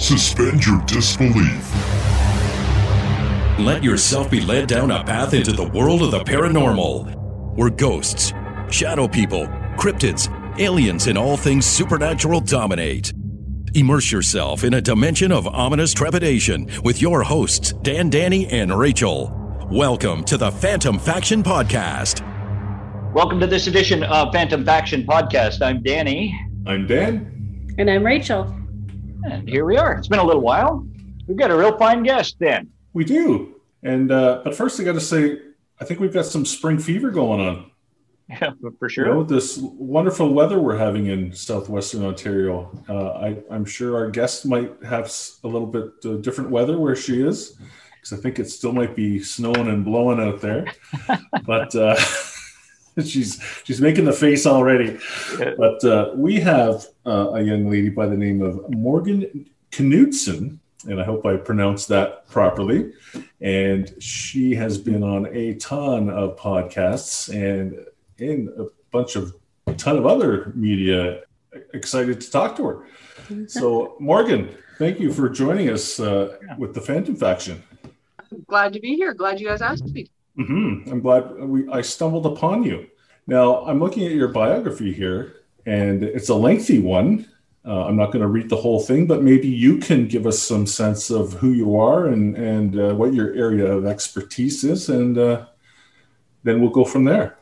Suspend your disbelief. Let yourself be led down a path into the world of the paranormal, where ghosts, shadow people, cryptids, aliens, and all things supernatural dominate. Immerse yourself in a dimension of ominous trepidation with your hosts, Dan, Danny, and Rachel. Welcome to the Phantom Faction Podcast. Welcome to this edition of Phantom Faction Podcast. I'm Danny. I'm Dan. And I'm Rachel. And here we are. It's been a little while. We've got a real fine guest, then. We do. And uh, but first, I got to say, I think we've got some spring fever going on. Yeah, for sure. You know, this wonderful weather we're having in southwestern Ontario. Uh, I, am sure our guest might have a little bit uh, different weather where she is, because I think it still might be snowing and blowing out there. but uh, she's she's making the face already. But uh, we have uh, a young lady by the name of Morgan Knudsen, and I hope I pronounced that properly. And she has been on a ton of podcasts and in a bunch of a ton of other media. Excited to talk to her. So, Morgan, thank you for joining us uh, with the Phantom Faction. I'm Glad to be here. Glad you guys asked me. Mm-hmm. I'm glad we, I stumbled upon you. Now, I'm looking at your biography here, and it's a lengthy one. Uh, I'm not going to read the whole thing, but maybe you can give us some sense of who you are and and uh, what your area of expertise is, and uh, then we'll go from there.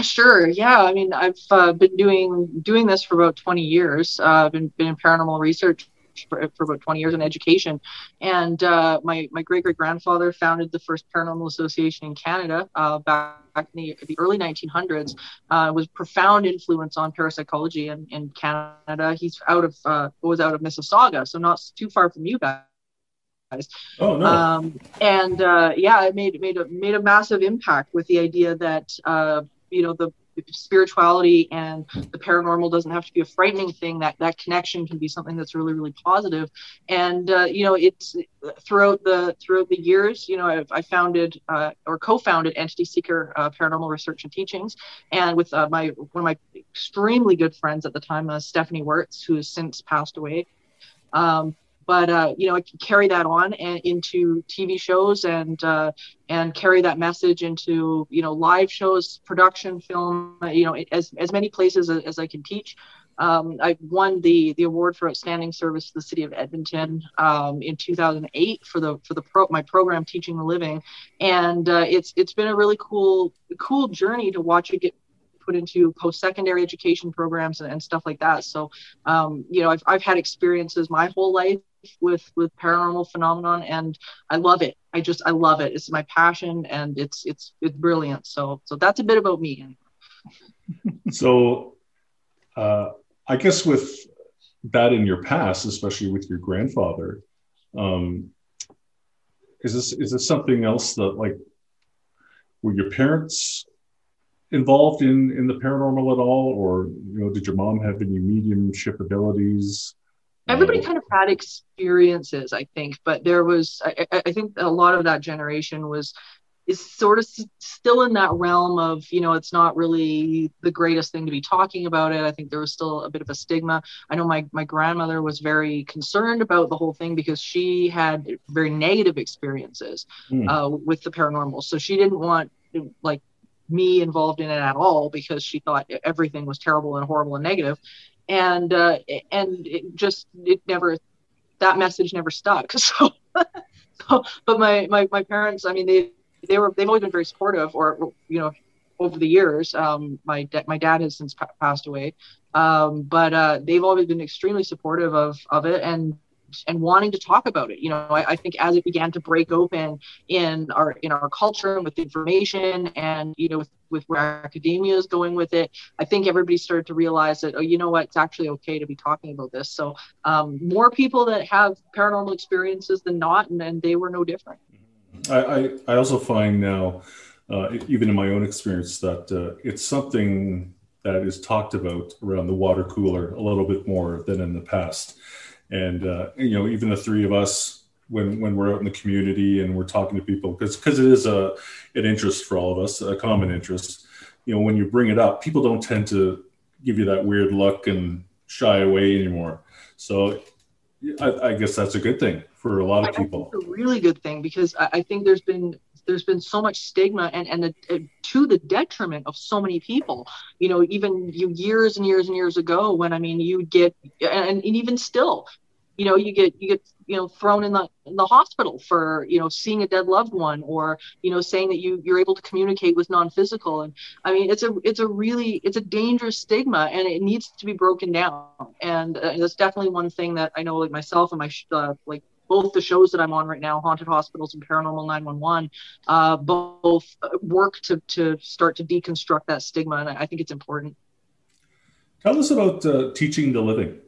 Sure. Yeah. I mean, I've uh, been doing doing this for about 20 years. Uh, I've been, been in paranormal research for, for about 20 years in education. And uh, my, my great great grandfather founded the first paranormal association in Canada uh, back in the, the early 1900s. Uh, was profound influence on parapsychology in, in Canada. He's out of uh, was out of Mississauga, so not too far from you guys. Oh no! Um, and uh, yeah, it made made a made a massive impact with the idea that uh, you know the spirituality and the paranormal doesn't have to be a frightening thing that that connection can be something that's really really positive. And uh, you know it's throughout the throughout the years you know i've I founded uh, or co-founded entity seeker uh, paranormal research and teachings. And with uh, my one of my extremely good friends at the time uh, stephanie wirtz who has since passed away. Um, but uh, you know I can carry that on and into TV shows and uh, and carry that message into you know live shows, production, film, you know as as many places as, as I can teach. Um, I won the the award for outstanding service to the city of Edmonton um, in 2008 for the for the pro, my program Teaching the Living, and uh, it's it's been a really cool cool journey to watch it get put into post-secondary education programs and, and stuff like that. So, um, you know, I've, I've had experiences my whole life with with paranormal phenomenon and i love it. I just i love it. It's my passion and it's it's it's brilliant. So so that's a bit about me. So uh i guess with that in your past especially with your grandfather um is this is this something else that like were your parents involved in in the paranormal at all? Or you know did your mom have any mediumship abilities everybody kind of had experiences i think but there was I, I, think a lot of that generation was is sort of still in that realm of you know it's not really the greatest thing to be talking about it. I think there was still a bit of a stigma. I know my, my grandmother was very concerned about the whole thing because she had very negative experiences mm. uh, with the paranormal. So she didn't want like me involved in it at all because she thought everything was terrible and horrible and negative and uh, and it just it never that message never stuck. So, so but my, my my parents, I mean, they they were they've always been very supportive, or you know, over the years. Um, my da- my dad has since pa- passed away, um, but uh, they've always been extremely supportive of of it, and and wanting to talk about it. You know, I, I, think as it began to break open in our in our culture and with information and you know with, with where academia is going with it, I think everybody started to realize that oh, you know what, it's actually okay to be talking about this. So um, more people that have paranormal experiences than not, and, and they were no different. I, I, I also find now, uh, even in my own experience, that uh, it's something that is talked about around the water cooler a little bit more than in the past and uh, you know even the three of us when when we're out in the community and we're talking to people because because it is a an interest for all of us a common interest you know when you bring it up people don't tend to give you that weird look and shy away anymore so I, I, guess that's a good thing for a lot of people. a really good thing because I, I, think there's been there's been so much stigma and and the, to the detriment of so many people. You know, even you years and years and years ago when I mean you get and, and even still, you know, you get you get you know thrown in the in the hospital for you know seeing a dead loved one or you know saying that you you're able to communicate with non-physical and i mean it's a it's a really it's a dangerous stigma and it needs to be broken down and uh, that's definitely one thing that i know like myself and my uh, like both the shows that I'm on right now, Haunted Hospitals and Paranormal 911, uh, both work to, to start to deconstruct that stigma. And I think it's important. Tell us about uh, teaching the living.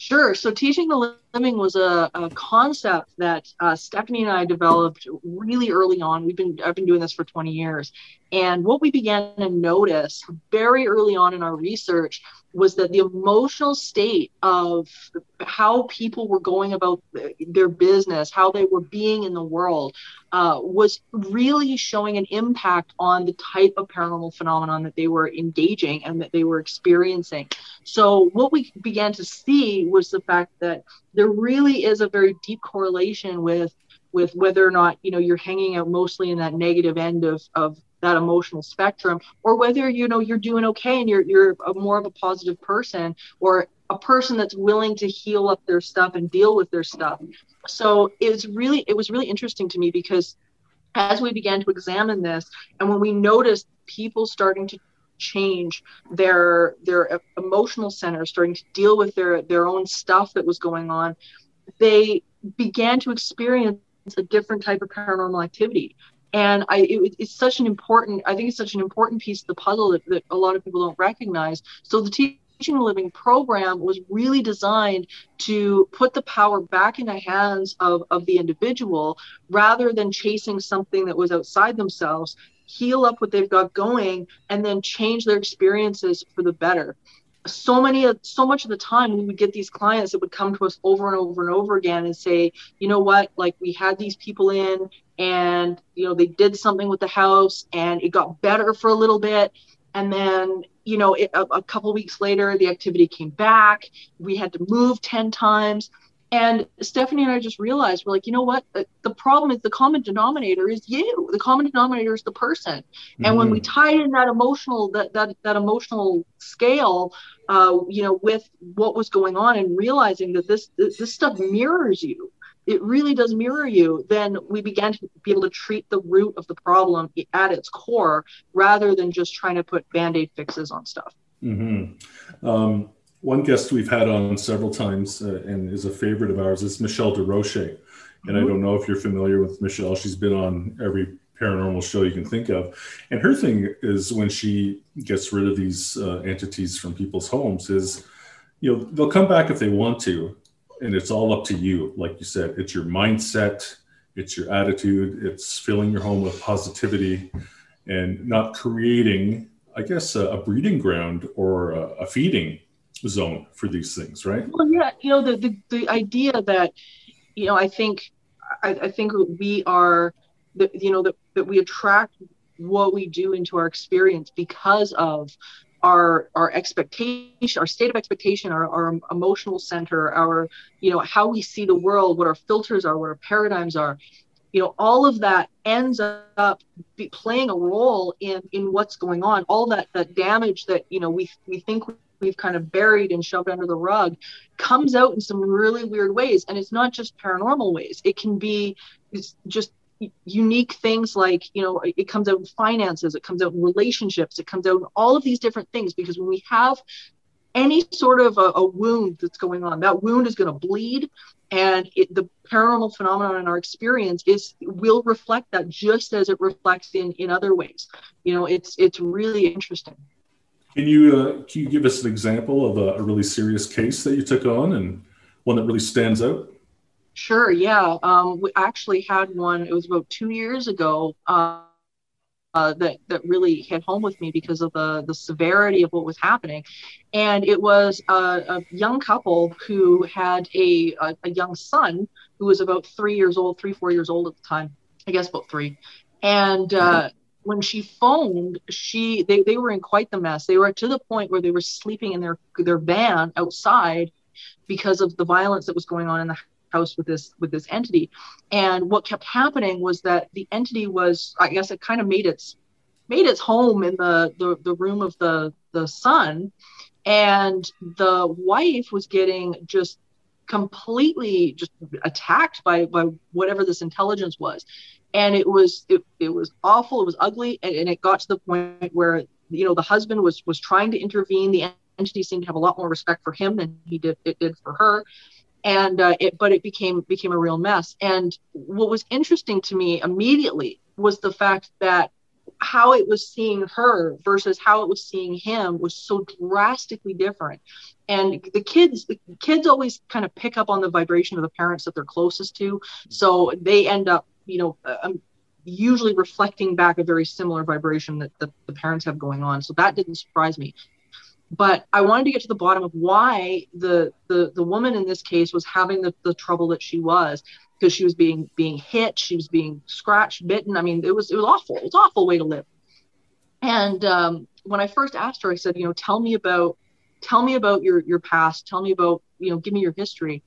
Sure. So teaching the living was a, a concept that uh, Stephanie and I developed really early on. We've been I've been doing this for 20 years, and what we began to notice very early on in our research was that the emotional state of how people were going about their business, how they were being in the world, uh, was really showing an impact on the type of paranormal phenomenon that they were engaging and that they were experiencing. So, what we began to see was the fact that there really is a very deep correlation with with whether or not you know you're hanging out mostly in that negative end of of that emotional spectrum or whether you know you're doing okay and you're you're more of a positive person or a person that's willing to heal up their stuff and deal with their stuff. So it was really it was really interesting to me because as we began to examine this and when we noticed people starting to change their their emotional center starting to deal with their their own stuff that was going on they began to experience a different type of paranormal activity and I it, it's such an important I think it's such an important piece of the puzzle that, that a lot of people don't recognize. So the teaching the living program was really designed to put the power back in the hands of, of the individual rather than chasing something that was outside themselves heal up what they've got going and then change their experiences for the better. So many so much of the time we would get these clients that would come to us over and over and over again and say you know what? Like we had these people in and you know they did something with the house and it got better for a little bit. And then you know it, a, a couple weeks later the activity came back. We had to move 10 times and Stephanie and I just realized we're like, you know what? The, the, problem is the common denominator is you. The common denominator is the person. Mm-hmm. And when we mm-hmm. tie in that emotional that that that emotional scale, uh, you know, with what was going on and realizing that this this stuff mirrors you. It really does mirror you. Then we began to be able to treat the root of the problem at its core, rather than just trying to put band aid fixes on stuff. Mm-hmm. Um, one guest we've had on several times uh, and is a favorite of ours is Michelle DeRoche. And I mm-hmm. don't know if you're familiar with Michelle. She's been on every paranormal show you can think of. And her thing is when she gets rid of these uh, entities from people's homes is, you know, they'll come back if they want to, and it's all up to you. Like you said, it's your mindset, it's your attitude, it's filling your home with positivity, and not creating, I guess, a, a breeding ground or a, a feeding zone for these things, right? Well, yeah, you know, the the, the idea that, you know, I think, I, I think we are, the, you know, that, that we attract what we do into our experience because of our our expectation our state of expectation our, our emotional center our you know how we see the world what our filters are what our paradigms are you know all of that ends up playing a role in in what's going on all that that damage that you know we we think we've kind of buried and shoved under the rug comes out in some really weird ways. And it's not just paranormal ways. It can be just unique things like you know it comes out in finances it comes out in relationships it comes out in all of these different things. Because when we have any sort of a, a wound that's going on that wound is going to bleed. And it, the paranormal phenomenon in our experience is will reflect that just as it reflects in in other ways. You know it's it's really interesting can you uh, can you give us an example of a, a, really serious case that you took on and one that really stands out? Sure. Yeah. Um, we actually had one. It was about two years ago. Uh, uh, that that really hit home with me because of the the severity of what was happening, and it was a, a young couple who had a, a, a young son who was about three years old, three four years old at the time, I guess about three, and uh, when she phoned, she they, they were in quite the mess. They were to the point where they were sleeping in their their van outside, because of the violence that was going on in the house with this with this entity. And what kept happening was that the entity was i guess it kind of made its made its home in the the, the room of the the son and the wife was getting just completely just attacked by by whatever this intelligence was and it was it, it was awful it was ugly and, and it got to the point where you know the husband was was trying to intervene. The entity seemed to have a lot more respect for him than he did it did for her. And uh, it but it became became a real mess. And what was interesting to me immediately was the fact that how it was seeing her versus how it was seeing him was so drastically different. And the kids the kids always kind of pick up on the vibration of the parents that they're closest to. So they end up you know I'm usually reflecting back a very similar vibration that, that the parents have going on so that didn't surprise me but i wanted to get to the bottom of why the the, the woman in this case was having the, the trouble that she was because she was being being hit, she was being scratched, bitten. I mean, it was it was awful. It was awful way to live. And um, when I first asked her, I said, you know, tell me about tell me about your your past. Tell me about you know, give me your history.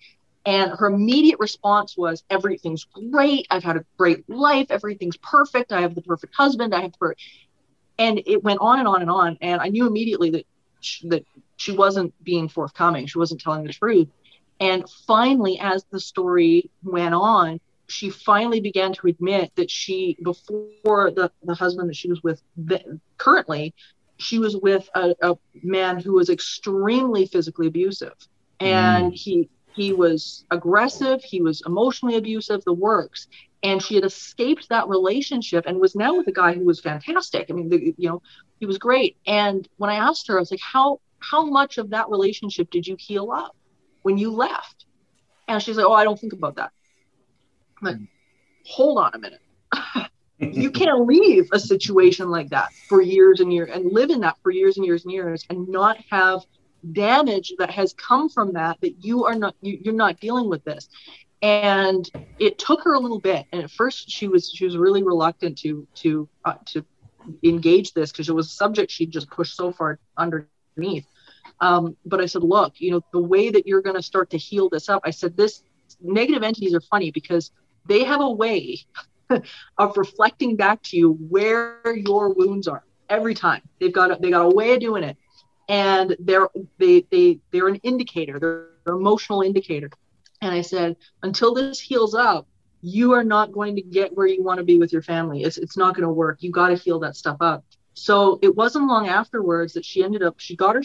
And her immediate response was, everything's great. I've had a great life. Everything's perfect. I have the perfect husband. I have per-. and it went on and on and on. And I knew immediately that she, that she wasn't being forthcoming. She wasn't telling the truth. And finally, as the story went on, she finally began to admit that she, before the, the husband that she was with currently, she was with a, a man who was extremely physically abusive. And mm. he he was aggressive, he was emotionally abusive, the works. And she had escaped that relationship and was now with a guy who was fantastic. I mean, the, you know, he was great. And when I asked her, I was like, how how much of that relationship did you heal up? when you left? And she's like, Oh, I don't think about that. I'm like, hold on a minute. you can't leave a situation like that for years and years and live in that for years and years and years and not have damage that has come from that that you are not you, you're not dealing with this. And it took her a little bit. And at first she was she was really reluctant to to uh, to engage this because it was a subject she just pushed so far underneath. Um, but I said, look, you know, the way that you're going to start to heal this up, I said, this negative entities are funny because they have a way of reflecting back to you where your wounds are every time. They've got a, they got a way of doing it, and they're they they they're an indicator. They're an emotional indicator. And I said, until this heals up, you are not going to get where you want to be with your family. It's it's not going to work. You got to heal that stuff up. So it wasn't long afterwards that she ended up she got her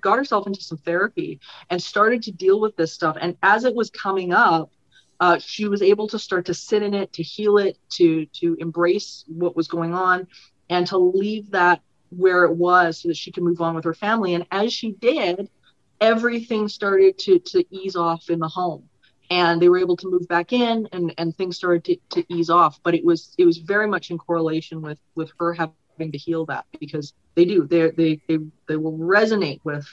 got herself into some therapy and started to deal with this stuff. And as it was coming up, uh, she was able to start to sit in it, to heal it, to to embrace what was going on, and to leave that where it was so that she could move on with her family. And as she did, everything started to to ease off in the home. And they were able to move back in and and things started to, to ease off. But it was it was very much in correlation with with her having to heal that because they do. They they they they will resonate with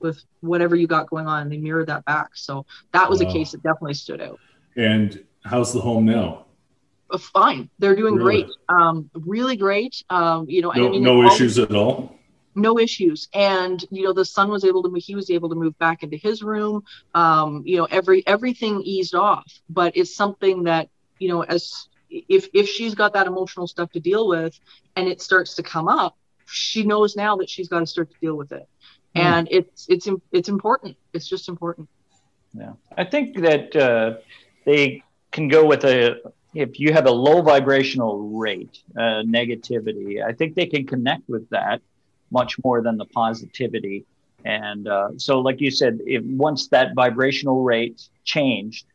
with whatever you got going on. And they mirror that back. So that was wow. a case that definitely stood out. And how's the home now fine. They're doing really? great. Um really great. Um you know no, I mean, no issues at all? No issues. And you know the son was able to he was able to move back into his room. Um you know every everything eased off. But it's something that you know as if if she's got that emotional stuff to deal with and it starts to come up she knows now that she's got to start to deal with it. Mm. and it's it's it's important. It's just important. Yeah. I think that uh, they can go with a if you have a low vibrational rate uh, negativity i think they can connect with that much more than the positivity. And uh, so like you said if once that vibrational rate changed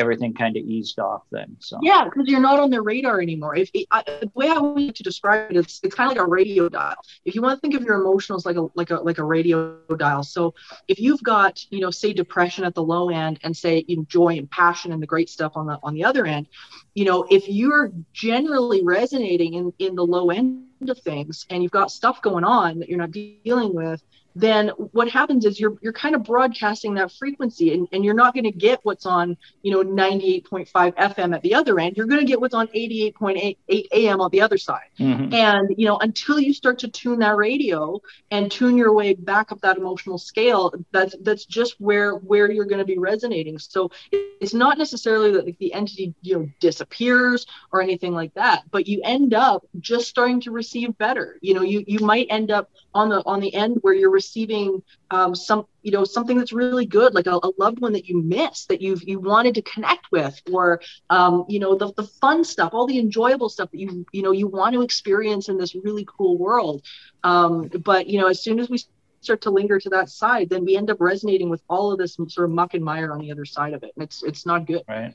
everything kind of eased off then. So yeah, because you're not on their radar anymore. If it, I, the way I want to describe it is, it's kind of like a radio dial. If you want to think of your emotions like a like a like a radio dial. So if you've got you know say depression at the low end and say you know, joy and passion and the great stuff on the on the other end, you know if you're generally resonating in in the low end of things and you've got stuff going on that you're not dealing with then what happens is you're you're kind of broadcasting that frequency and, and you're not going to get what's on you know 98.5 fm at the other end. You're going to get what's on 88.8 am on the other side. Mm-hmm. and you know until you start to tune that radio and tune your way back up that emotional scale that's that's just where where you're going to be resonating. So it's not necessarily that like, the entity you know disappears or anything like that but you end up just starting to receive better. You know you you might end up on the on the end where you're receiving um, some you know something that's really good like a, a, loved one that you miss that you've you wanted to connect with or um, you know the, the fun stuff all the enjoyable stuff that you you know you want to experience in this really cool world. Um, but you know as soon as we start to linger to that side then we end up resonating with all of this sort of muck and mire on the other side of it. And it's it's not good. Right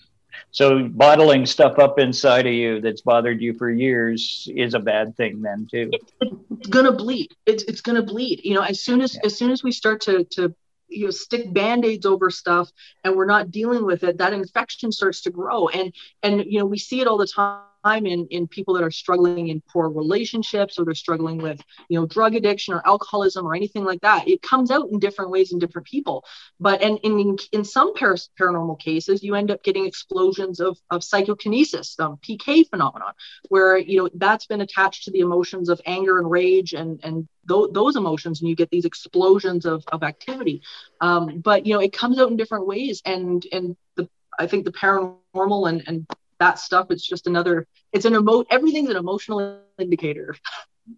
so bottling stuff up inside of you that's bothered you for years is a bad thing then too. It's gonna bleed. It's it's gonna bleed. You know, as soon as yeah. as soon as we start to to you know stick band-aids over stuff and we're not dealing with it, that infection starts to grow. And and you know, we see it all the time time in, in people that are struggling in poor relationships or they're struggling with you know drug addiction or alcoholism or anything like that. It comes out in different ways in different people. But and in, in some paranormal cases you end up getting explosions of, of psychokinesis um, pk phenomenon where you know that's been attached to the emotions of anger and rage and and th- those emotions and you get these explosions of, of activity. Um, but you know it comes out in different ways and and the I think the paranormal and, and that stuff it's just another it's an emo everything's an emotional indicator.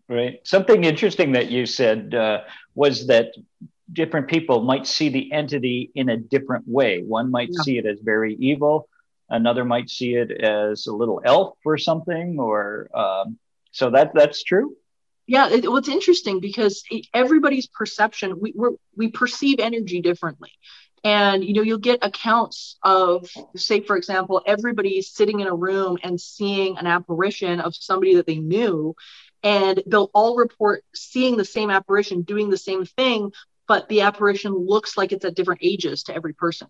Right. Something interesting that you said uh, was that different people might see the entity in a different way. One might yeah. see it as very evil another might see it as a little elf or something or um, so that that's true? Yeah it, well, it's interesting because everybody's perception we we perceive energy differently and you know you'll get accounts of say for example everybody sitting in a room and seeing an apparition of somebody that they knew and they'll all report seeing the same apparition doing the same thing but the apparition looks like it's at different ages to every person.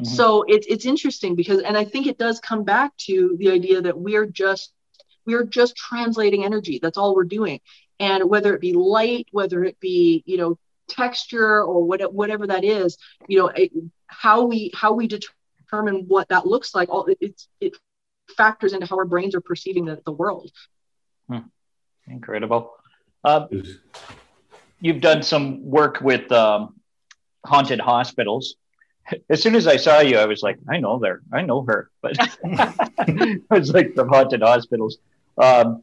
Mm-hmm. so it's it's interesting because and i think it does come back to the idea that we're just we're just translating energy. That's all we're doing. And whether it be light whether it be you know texture or what, whatever that is you know it, how we how we determine what that looks like all it, it factors into how our brains are perceiving the, the world hmm. incredible uh, you've done some work with um, haunted hospitals as soon as I saw you, I was like, I know her, I know her, but it was like the haunted hospitals. Um,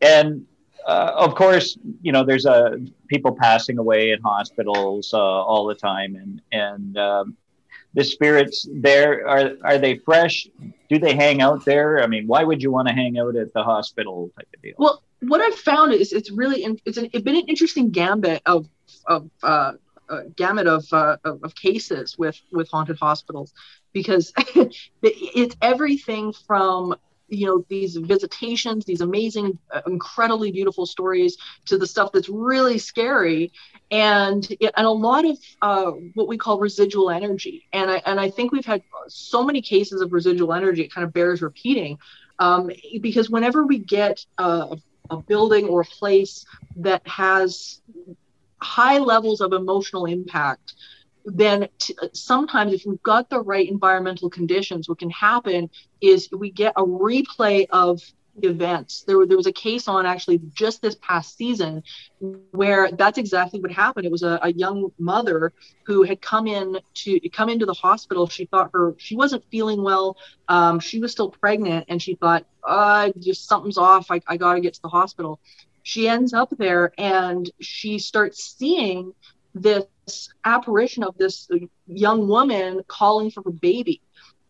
and uh, of course, you know, there's a people passing away in hospitals uh, all the time, and and um, the spirits there are are they fresh? Do they hang out there? I mean, why would you want to hang out at the hospital type of deal? Well, what I've found is it's really it's, an, it's been an interesting gambit of of uh, uh, gamut of, uh, of, of cases with with haunted hospitals because it's everything from you know these visitations these amazing uh, incredibly beautiful stories to the stuff that's really scary. And and a lot of uh, what we call residual energy. And I, and I think we've had so many cases of residual energy it kind of bears repeating. Um, because whenever we get a, a building or a place that has high levels of emotional impact then t- sometimes if we've got the right environmental conditions what can happen is we get a replay of events. There, there was a case on actually just this past season where that's exactly what happened. It was a, a young mother who had come in to come into the hospital. She thought her she wasn't feeling well. Um, she was still pregnant and she thought uh, just something's off. I, I gotta get to the hospital. She ends up there and she starts seeing this apparition of this young woman calling for her baby.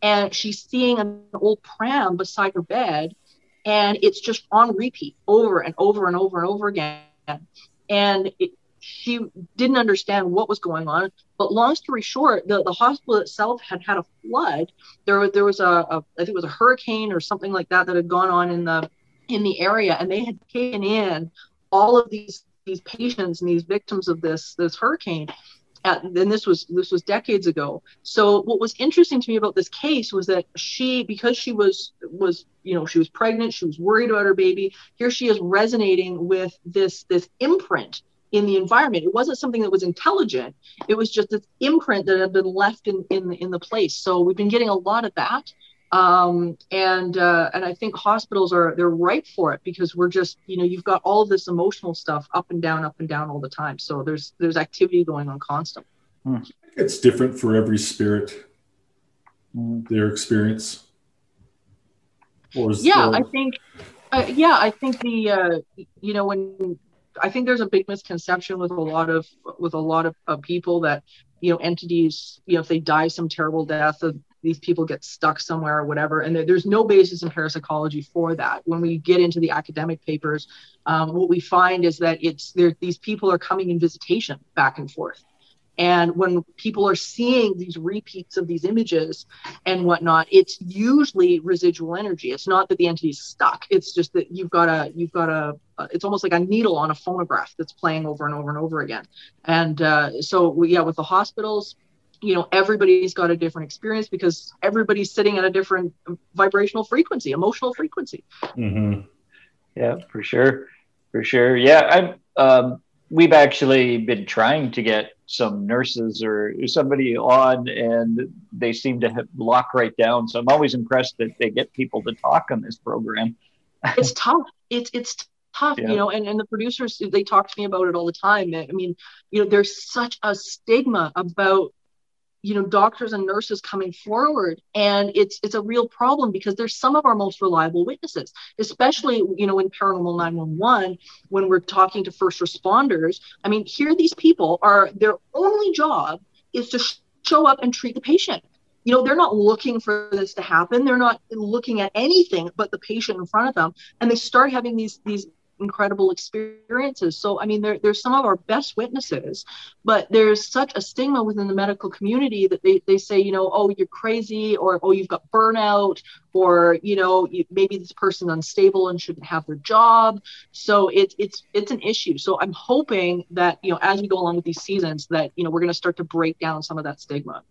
And she's seeing an old pram beside her bed, and it's just on repeat over and over and over and over again. And it, she didn't understand what was going on. But long story short, the, the hospital itself had had a flood. There, there was a, a I think it was a hurricane or something like that that had gone on in the in the area, and they had taken in all of these these patients and these victims of this this hurricane and this was this was decades ago so what was interesting to me about this case was that she because she was was you know she was pregnant she was worried about her baby here she is resonating with this this imprint in the environment. It wasn't something that was intelligent. It was just this imprint that had been left in in in the place. So we've been getting a lot of that. Um, and uh, and I think hospitals are they're ripe for it because we're just you know you've got all of this emotional stuff up and down up and down all the time so there's there's activity going on constantly hmm. it's different for every spirit hmm. their experience or yeah i think uh, yeah i think the uh, you know when i think there's a big misconception with a lot of with a lot of uh, people that you know entities you know if they die some terrible death these people get stuck somewhere or whatever. And there, there's no basis in parapsychology for that. When we get into the academic papers, um, what we find is that it's there. These people are coming in visitation back and forth. And when people are seeing these repeats of these images and whatnot, it's usually residual energy. It's not that the entity is stuck. It's just that you've got a you've got a it's almost like a needle on a phonograph that's playing over and over and over again. And uh, so yeah, with the hospitals, you know everybody's got a different experience because everybody's sitting at a different vibrational frequency emotional frequency. Mm-hmm. yeah for sure. For sure. Yeah i'm um, we've actually been trying to get some nurses or somebody on and they seem to have lock right down. So i'm always impressed that they get people to talk on this program. It's tough. It's it's tough yeah. you know and, and the producers they talk to me about it all the time. I mean you know there's such a stigma about you know doctors and nurses coming forward. And it's it's a real problem because they're some of our most reliable witnesses especially you know in paranormal 911 when we're talking to first responders. I mean here these people are their only job is to sh- show up and treat the patient. You know they're not looking for this to happen. They're not looking at anything but the patient in front of them. And they start having these these incredible experiences. So, I mean, there's some of our best witnesses, but there's such a stigma within the medical community that they, they say, you know, oh, you're crazy, or oh, you've got burnout, or you know, you, maybe this person's unstable and shouldn't have their job. So it's it's it's an issue. So I'm hoping that you know, as we go along with these seasons, that you know, we're going to start to break down some of that stigma.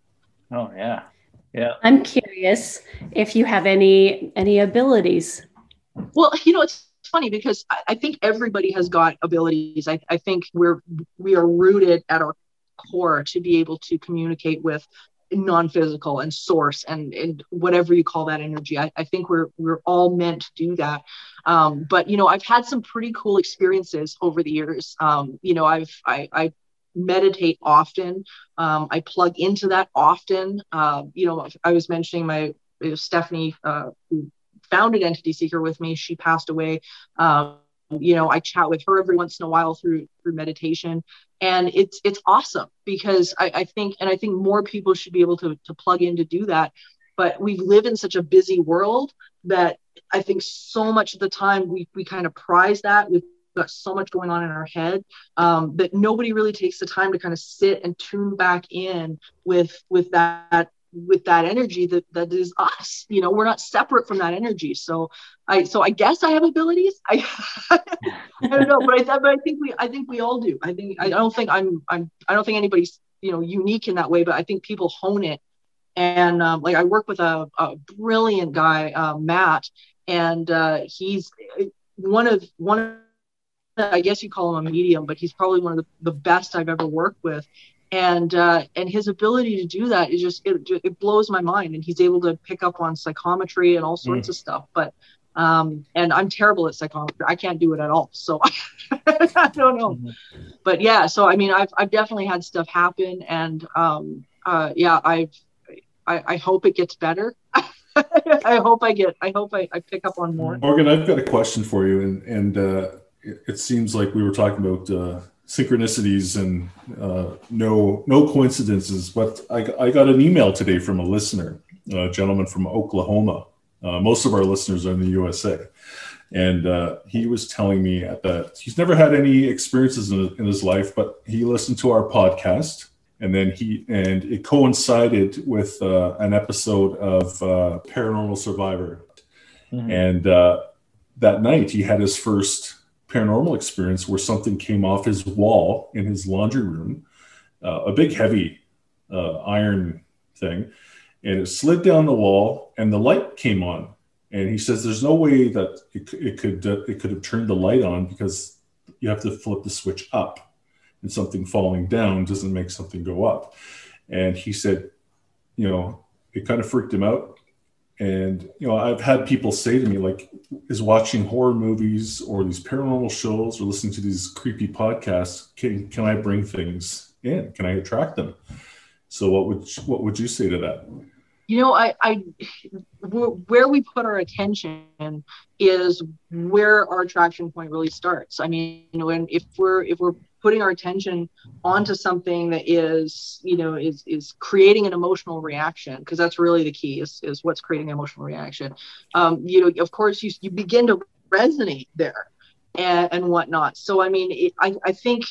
Oh yeah, yeah. I'm curious if you have any any abilities. Well, you know, it's funny because I, I think everybody has got abilities. I, I think we're we are rooted at our core to be able to communicate with non-physical and source and, and whatever you call that energy. I, I think we're we're all meant to do that. Um, but you know i've had some pretty cool experiences over the years. Um, you know i've I, I meditate often. Um, i plug into that often. Uh, you know i was mentioning my stephanie uh, who founded Entity Seeker with me. She passed away. Um, you know, I chat with her every once in a while through through meditation, and it's it's awesome because I, I think and I think more people should be able to to plug in to do that. But we live in such a busy world that I think so much of the time we we kind of prize that. We've got so much going on in our head um, that nobody really takes the time to kind of sit and tune back in with with that with that energy that that is us you know we're not separate from that energy. So i so i guess i have abilities. I i don't know but i but i think we i think we all do. I think i don't think i'm i'm i don't think anybody's you know unique in that way but i think people hone it. And um, like i work with a, a brilliant guy uh, matt and uh, he's one of one of I guess you call him a medium, but he's probably one of the, the best I've ever worked with and uh, and his ability to do that is just it, it blows my mind. And he's able to pick up on psychometry and all sorts mm. of stuff. But um, and i'm terrible at psychometry. I can't do it at all. So i don't know. Mm-hmm. but yeah so i mean i've, I've definitely had stuff happen. And um, uh, yeah i've I, I hope it gets better. I hope i get i hope I, I pick up on more. Morgan i've got a question for you. And and uh, it, it seems like we were talking about uh, synchronicities and uh, no no coincidences. But I, I got an email today from a listener, a gentleman from Oklahoma. Uh, most of our listeners are in the USA, and uh, he was telling me that he's never had any experiences in, in his life, but he listened to our podcast, and then he and it coincided with uh, an episode of uh, Paranormal Survivor, mm-hmm. and uh, that night he had his first paranormal experience where something came off his wall in his laundry room, uh, a big heavy uh, iron thing, and it slid down the wall, and the light came on. And he says there's no way that it, it could uh, it could have turned the light on because you have to flip the switch up. and something falling down doesn't make something go up. And he said, you know, it kind of freaked him out. And, you know, I've had people say to me, like, is watching horror movies or these paranormal shows or listening to these creepy podcasts, can, can I bring things in? Can I attract them? So what would, what would you say to that? you know i i where we put our attention is where our attraction point really starts i mean you know and if we're if we're putting our attention onto something that is you know is is creating an emotional reaction because that's really the key is, is what's creating an emotional reaction. Um, you know of course you, you begin to resonate there and, and whatnot. So i mean it, I, I think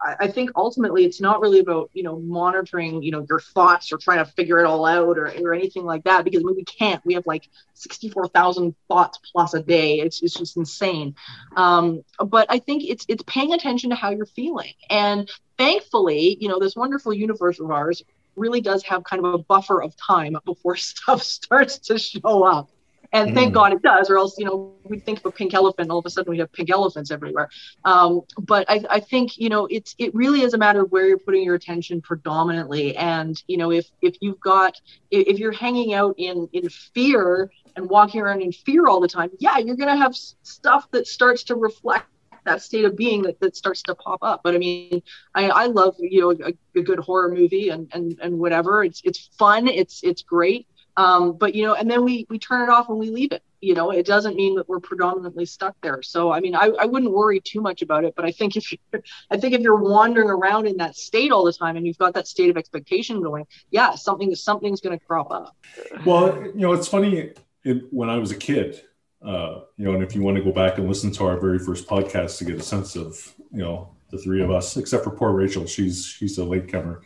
I think ultimately it's not really about you know monitoring you know your thoughts or trying to figure it all out or, or anything like that because I mean, we can't we have like 64,000 thoughts plus a day. It's, it's just insane. Um, but I think it's it's paying attention to how you're feeling. And thankfully you know this wonderful universe of ours really does have kind of a buffer of time before stuff starts to show up and thank mm. God it does, or else, you know, we think of a pink elephant, all of a sudden we have pink elephants everywhere. Um, but I, I think, you know, it's it really is a matter of where you're putting your attention predominantly. And, you know, if if you've got if you're hanging out in in fear and walking around in fear all the time, yeah, you're gonna have stuff that starts to reflect that state of being that, that starts to pop up. But I mean, I, I love you know a, a, good horror movie and and and whatever. It's it's fun. It's it's great. Um, but you know, and then we we turn it off and we leave it. You know, it doesn't mean that we're predominantly stuck there. So I mean, I, I wouldn't worry too much about it. But I think if you're, I think if you're wandering around in that state all the time and you've got that state of expectation going, yeah, something something's going to crop up. Well, you know, it's funny. It, when I was a kid, uh, you know, and if you want to go back and listen to our very first podcast to get a sense of, you know, the three of us, except for poor Rachel, she's she's a latecomer.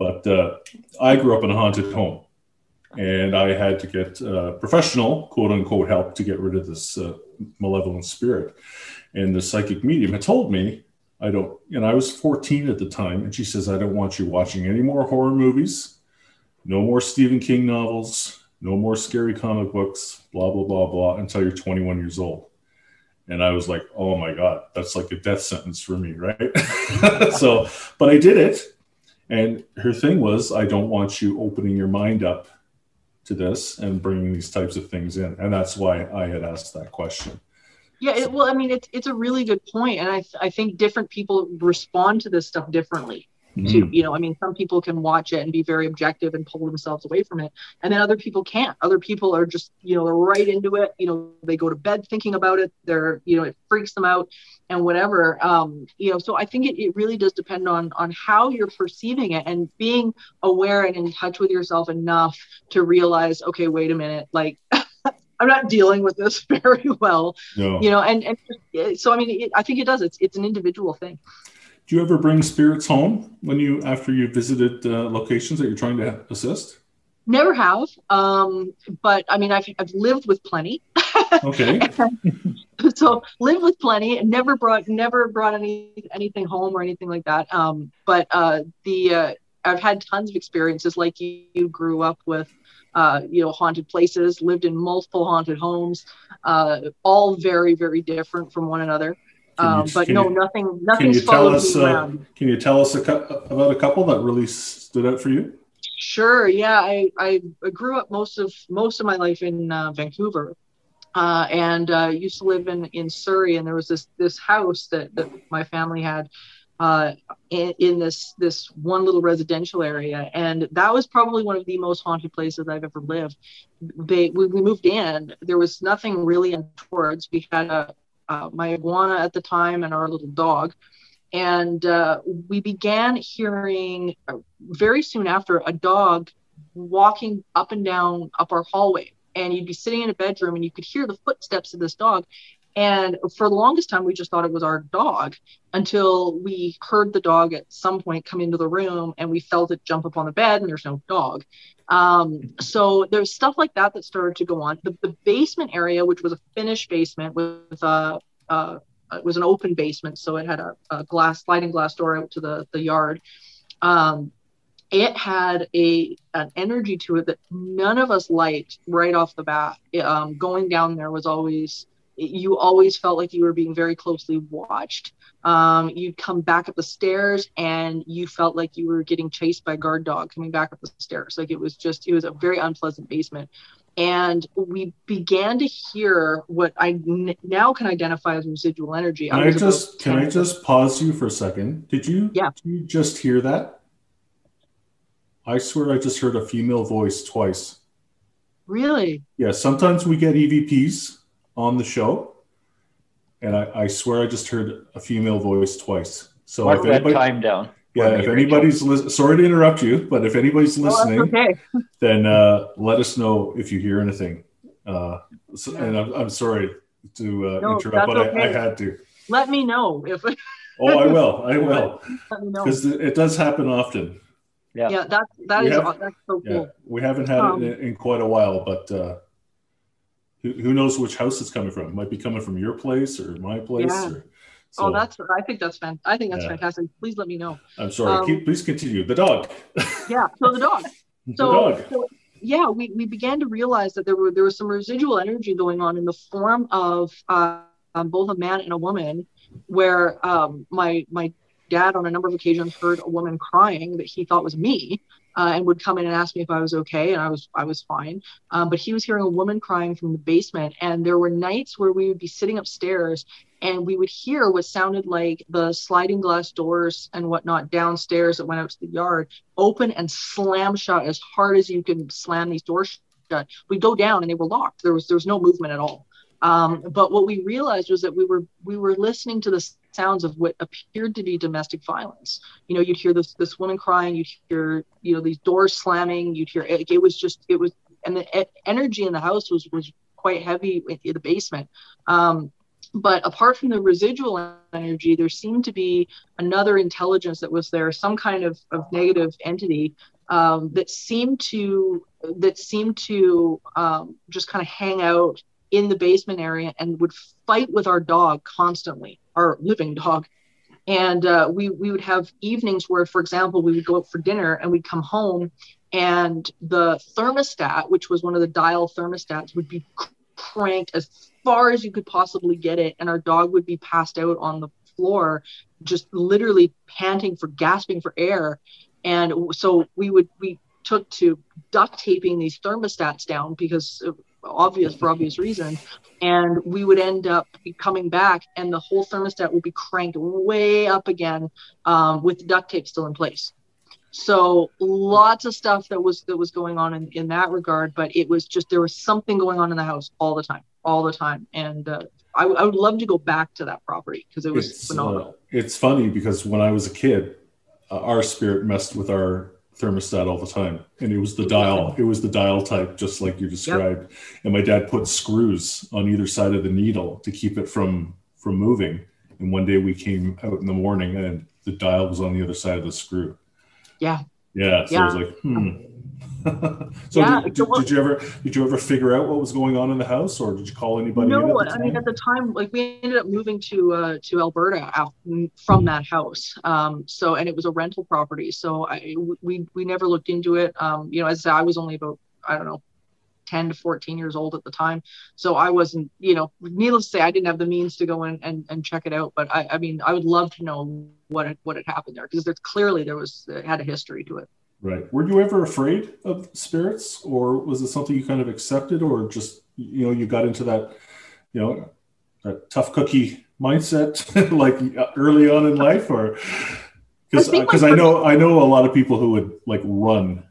But uh, I grew up in a haunted home and I had to get uh, professional, quote unquote, help to get rid of this uh, malevolent spirit. And the psychic medium had told me, I don't, and I was 14 at the time, and she says, I don't want you watching any more horror movies, no more Stephen King novels, no more scary comic books, blah, blah, blah, blah, until you're 21 years old. And I was like, oh my God, that's like a death sentence for me, right? so, but I did it. And her thing was, I don't want you opening your mind up to this and bringing these types of things in. And that's why i had asked that question. Yeah it, well i mean it's, it's a really good point and I, I think different people respond to this stuff differently mm-hmm. too you know i mean some people can watch it and be very objective and pull themselves away from it and then other people can't other people are just you know they're right into it you know they go to bed thinking about it they're you know it freaks them out and whatever um, you know so i think it, it really does depend on on how you're perceiving it and being aware and in touch with yourself enough to realize okay wait a minute like i'm not dealing with this very well no. you know and and so i mean it, i think it does it's it's an individual thing do you ever bring spirits home when you after you visited uh, locations that you're trying to assist? Never have um, but i mean i've, I've lived with plenty. Okay. So lived with plenty and never brought never brought any anything home or anything like that. Um, but uh, the uh, i've had tons of experiences like you, you grew up with uh, you know haunted places lived in multiple haunted homes uh, all very very different from one another um, but no, you, nothing, nothing's followed us, me uh, around. Can you tell us a, about a couple that really stood out for you? Sure. Yeah, I, I grew up most of most of my life in uh, Vancouver, uh, and uh, used to live in in Surrey. And there was this this house that that my family had uh, in, in, this this one little residential area, and that was probably one of the most haunted places I've ever lived. They when we moved in, there was nothing really in towards. We had a uh, my iguana at the time and our little dog. And uh, we began hearing uh, very soon after a dog walking up and down up our hallway. And you'd be sitting in a bedroom and you could hear the footsteps of this dog. And for the longest time, we just thought it was our dog until we heard the dog at some point come into the room and we felt it jump up on the bed and there's no dog. Um, so there's stuff like that that started to go on. The, the basement area, which was a finished basement with a, uh, it was an open basement, so it had a, a, glass sliding glass door out to the the yard. Um, it had a an energy to it that none of us liked right off the bat. It, um, going down there was always you always felt like you were being very closely watched. Um, you'd come back up the stairs and you felt like you were getting chased by a guard dog coming back up the stairs. Like it was just, it was a very unpleasant basement. And we began to hear what I n- now can identify as residual energy. Can I, I just can I just pause you for a second? Did you yeah. Did you just hear that? I swear I just heard a female voice twice. Really? Yeah. Sometimes we get EVPs on the show, and I, I swear I just heard a female voice twice. So Mark that anybody, time down. Yeah, if anybody's li- sorry to interrupt you, but if anybody's listening, oh, okay. then uh, let us know if you hear anything. Uh, so. And I'm, I'm, sorry to uh, no, interrupt, but okay. I, I, had to. Let me know if. oh, I will. I will. Because it does happen often. Yeah, yeah, that's that is, have, that's so cool. Yeah, we haven't had um, it in, in, quite a while, but uh, who, who knows which house it's coming from? It might be coming from your place or my place. Yeah. Or, so, oh, that's. I think that's fan. I think that's yeah. fantastic. Please let me know. I'm sorry. Um, Keep, please continue. The dog. yeah. So the dog. So, the dog. so yeah, we, we began to realize that there were there was some residual energy going on in the form of uh, um, both a man and a woman, where um, my my dad on a number of occasions heard a woman crying that he thought was me, uh, and would come in and ask me if I was okay, and I was I was fine. Um, but he was hearing a woman crying from the basement, and there were nights where we would be sitting upstairs and we would hear what sounded like the sliding glass doors and whatnot downstairs that went out to the yard open and slam shut as hard as you can slam these doors shut. We'd go down and they were locked. There was there was no movement at all. Um, but what we realized was that we were we were listening to the sounds of what appeared to be domestic violence. You know, you'd hear this this woman crying, you'd hear you know these doors slamming, you'd hear it, it was just it was and the energy in the house was was quite heavy in the basement. Um, but apart from the residual energy, there seemed to be another intelligence that was there, some kind of, of negative entity um, that seemed to that seemed to um, just kind of hang out in the basement area and would fight with our dog constantly, our living dog. And uh, we we would have evenings where, for example, we would go out for dinner and we'd come home, and the thermostat, which was one of the dial thermostats, would be cranked as far as you could possibly get it, and our dog would be passed out on the floor, just literally panting for gasping for air. And so we would we took to duct taping these thermostats down because obvious for obvious reasons and we would end up coming back and the whole thermostat would be cranked way up again um, with duct tape still in place. So lots of stuff that was that was going on in, in that regard but it was just there was something going on in the house all the time all the time and uh, I, I, would love to go back to that property because it was it's, uh, phenomenal. uh, it's funny because when i was a kid uh, our spirit messed with our thermostat all the time. And it was the dial it was the dial type just like you described. Yep. and my dad put screws on either side of the needle to keep it from from moving. And one day we came out in the morning and the dial was on the other side of the screw. Yeah yeah so yeah. i was like hmm. So yeah, did, did, did, you ever did you ever figure out what was going on in the house or did you call anybody no i mean at the time like we ended up moving to uh to alberta out from that house. Um so and it was a rental property so i we we never looked into it. Um you know as i was only about i don't know 10 to 14 years old at the time so i wasn't you know needless to say i didn't have the means to go in and, and check it out but i i mean i would love to know what had, what had happened there because there's clearly there was it had a history to it Right. Were you ever afraid of spirits, or was it something you kind of accepted, or just you know you got into that you know that tough cookie mindset like uh, early on in life, or because because I, uh, I know I know a lot of people who would like run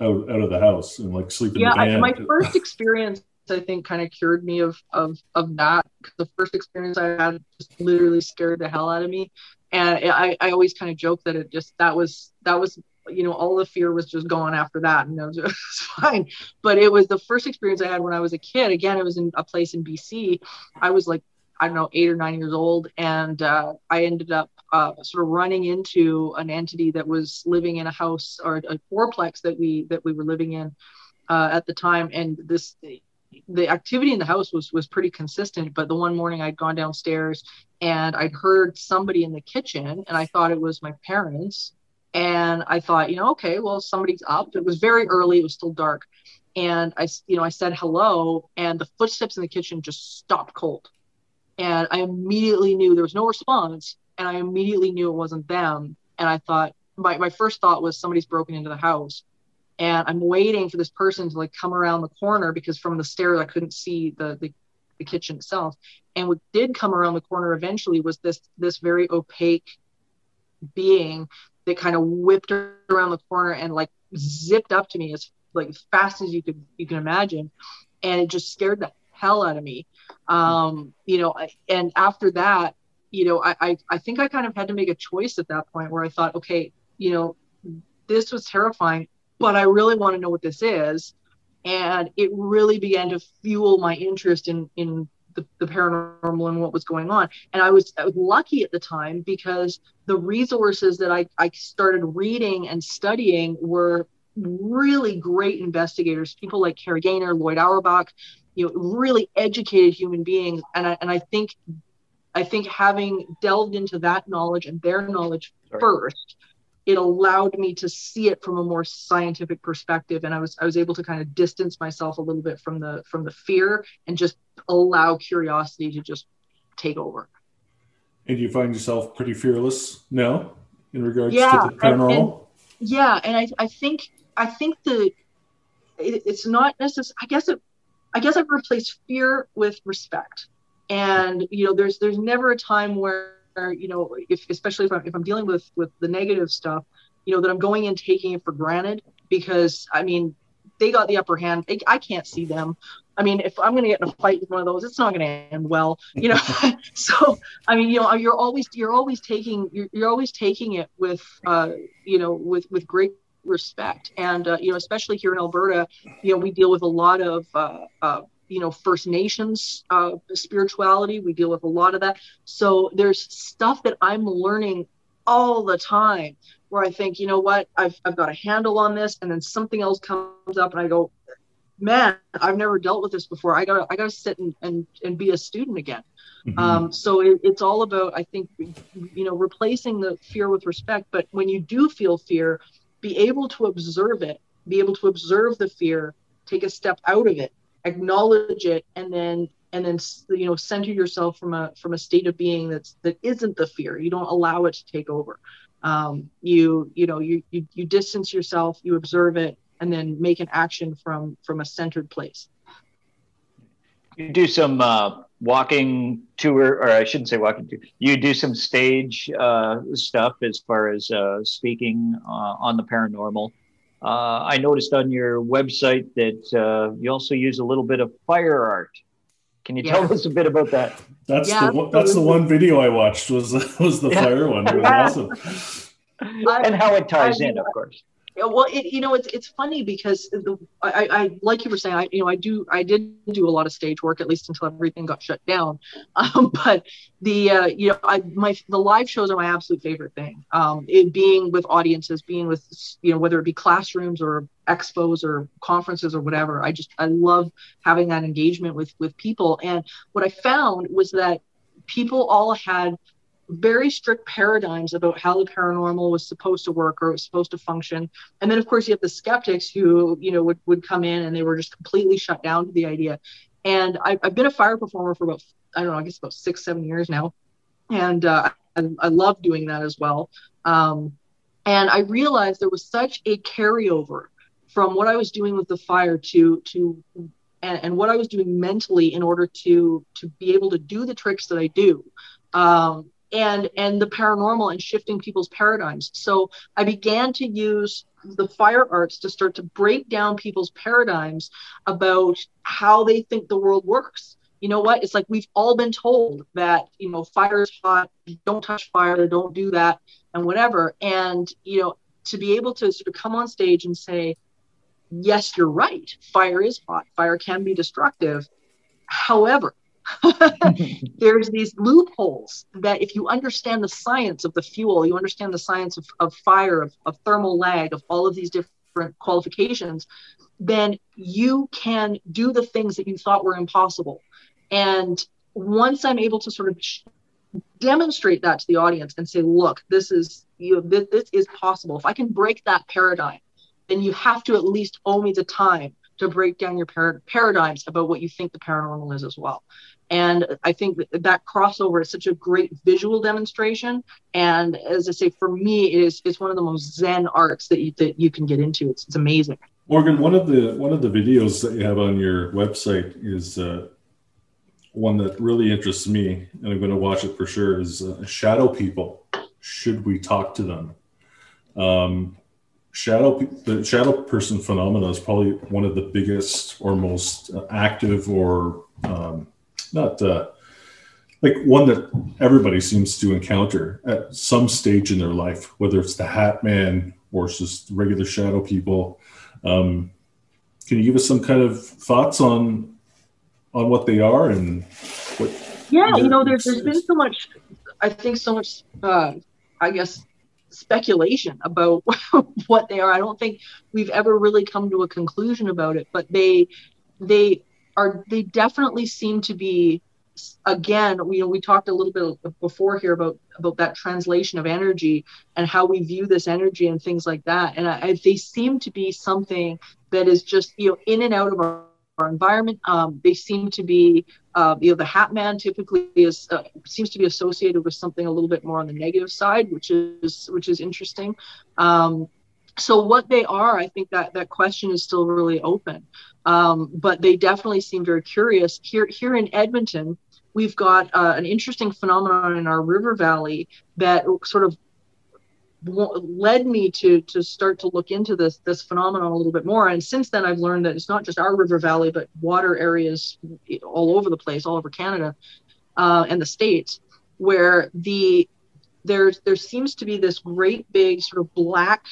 out, out of the house and like sleep in yeah, the van. I, my first experience I think kind of cured me of of of that. The first experience I had just literally scared the hell out of me, and I I always kind of joke that it just that was that was you know, all the fear was just gone after that, and it was, it was fine. But it was the first experience I had when I was a kid. Again, it was in a place in BC. I was like, I don't know, eight or nine years old, and uh, I ended up uh, sort of running into an entity that was living in a house or a fourplex that we that we were living in uh, at the time, and this the activity in the house was was pretty consistent but the one morning i'd gone downstairs and i'd heard somebody in the kitchen and i thought it was my parents. And I thought, you know, okay, well, somebody's up. It was very early, it was still dark. and I, you know, I said hello, and the footsteps in the kitchen just stopped cold, and I immediately knew there was no response, and I immediately knew it wasn't them, and I thought my my first thought was somebody's broken into the house, and I'm waiting for this person to like come around the corner because from the stairs I couldn't see the the, the kitchen itself, and what did come around the corner eventually was this this very opaque being that kind of whipped around the corner and like zipped up to me as like fast as you could you can imagine. And it just scared the hell out of me. Um you know and after that you know I, I i think i kind of had to make a choice at that point where i thought okay you know this was terrifying but i really want to know what this is and it really began to fuel my interest in in the, the paranormal and what was going on. And I was, I was lucky at the time because the resources that I, I started reading and studying were really great investigators, people like Kari Gaynor, Loyd Auerbach, you know, really educated human beings. And I, and I think, I think having delved into that knowledge and their knowledge Sorry. first, it allowed me to see it from a more scientific perspective. And i was i was able to kind of distance myself a little bit from the from the fear and just allow curiosity to just take over. And you find yourself pretty fearless now in regards yeah, to the paranormal? and, and, yeah and i i think i think the it, it's not necessary i guess it i guess i've replaced fear with respect and you know there's there's never a time where you know, if especially if I'm if I'm dealing with with the negative stuff, you know, that I'm going in taking it for granted because I mean, they got the upper hand. I can't see them. I mean, if I'm going to get in a fight with one of those, it's not going to end well, you know. so, I mean, you know, you're always you're always taking you're, you're always taking it with uh, you know, with with great respect, and uh, you know, especially here in Alberta, you know, we deal with a lot of uh, uh you know first nations uh, spirituality. We deal with a lot of that. So there's stuff that i'm learning all the time where i think you know what i've, I've got a handle on this. And then something else comes up and i go man i've never dealt with this before. I gotta i gotta sit and and, and be a student again. Mm-hmm. um, so it, it's all about i think you know replacing the fear with respect. But when you do feel fear be able to observe it be able to observe the fear take a step out of it acknowledge it and then and then you know center yourself from a from a state of being that's that isn't the fear. You don't allow it to take over. Um, you you know you, you you distance yourself you observe it and then make an action from from a centered place. You do some uh, walking tour or i shouldn't say walking tour. You do some stage uh, stuff as far as uh, speaking uh, on the paranormal uh, I noticed on your website that uh, you also use a little bit of fire art. Can you yeah. tell us a bit about that? That's yeah, the that's the one video I watched was was the yeah. fire one. It was awesome. and how it ties I, in, of course well it, you know it's it's funny because the, I, I like you were saying I you know I do I did do a lot of stage work at least until everything got shut down. Um, but the uh, you know I my the live shows are my absolute favorite thing. Um, it being with audiences being with you know whether it be classrooms or expos or conferences or whatever I just I love having that engagement with with people. And what I found was that people all had very strict paradigms about how the paranormal was supposed to work or was supposed to function. And then, of course, you have the skeptics who, you know, would, would come in and they were just completely shut down to the idea. And I, have been a fire performer for about, I don't know, I guess about six, seven years now. And uh, I, I love doing that as well. Um, and I realized there was such a carryover from what I was doing with the fire to, to, and, and what I was doing mentally in order to, to be able to do the tricks that I do. Um, and and the paranormal and shifting people's paradigms. So i began to use the fire arts to start to break down people's paradigms about how they think the world works. You know what? It's like we've all been told that you know fire is hot don't touch fire don't do that and whatever. And you know to be able to sort of come on stage and say yes you're right. Fire is hot. Fire can be destructive. However there's these loopholes that if you understand the science of the fuel, you understand the science of, of fire, of, of thermal lag, of all of these different qualifications, then you can do the things that you thought were impossible. And once I'm able to sort of demonstrate that to the audience and say, look, this is you know, this, this is possible. If I can break that paradigm, then you have to at least owe me the time to break down your par- paradigms about what you think the paranormal is as well. And I think that, crossover is such a great visual demonstration. And as I say, for me, it is it's one of the most zen arts that you, that you can get into. It's, it's amazing. Morgan, one of the one of the videos that you have on your website is uh, one that really interests me, and I'm going to watch it for sure. Is uh, shadow people? Should we talk to them? Um, shadow the shadow person phenomena is probably one of the biggest or most uh, active or um, not uh, like one that everybody seems to encounter at some stage in their life, whether it's the Hat Man or just regular shadow people. Um, can you give us some kind of thoughts on on what they are and what? Yeah, you know, there's there's been so much. I think so much. Uh, I guess speculation about what they are. I don't think we've ever really come to a conclusion about it, but they they are they definitely seem to be again you know we talked a little bit before here about about that translation of energy and how we view this energy and things like that. And I, I, they seem to be something that is just you know in and out of our, our environment. Um, they seem to be uh, you know the hat man typically is uh, seems to be associated with something a little bit more on the negative side which is which is interesting. Um, so what they are i think that that question is still really open um, but they definitely seem very curious. Here here in edmonton we've got uh, an interesting phenomenon in our river valley that sort of led me to to start to look into this this phenomenon a little bit more. And since then i've learned that it's not just our river valley but water areas all over the place all over canada uh, and the states where the there's there seems to be this great big sort of black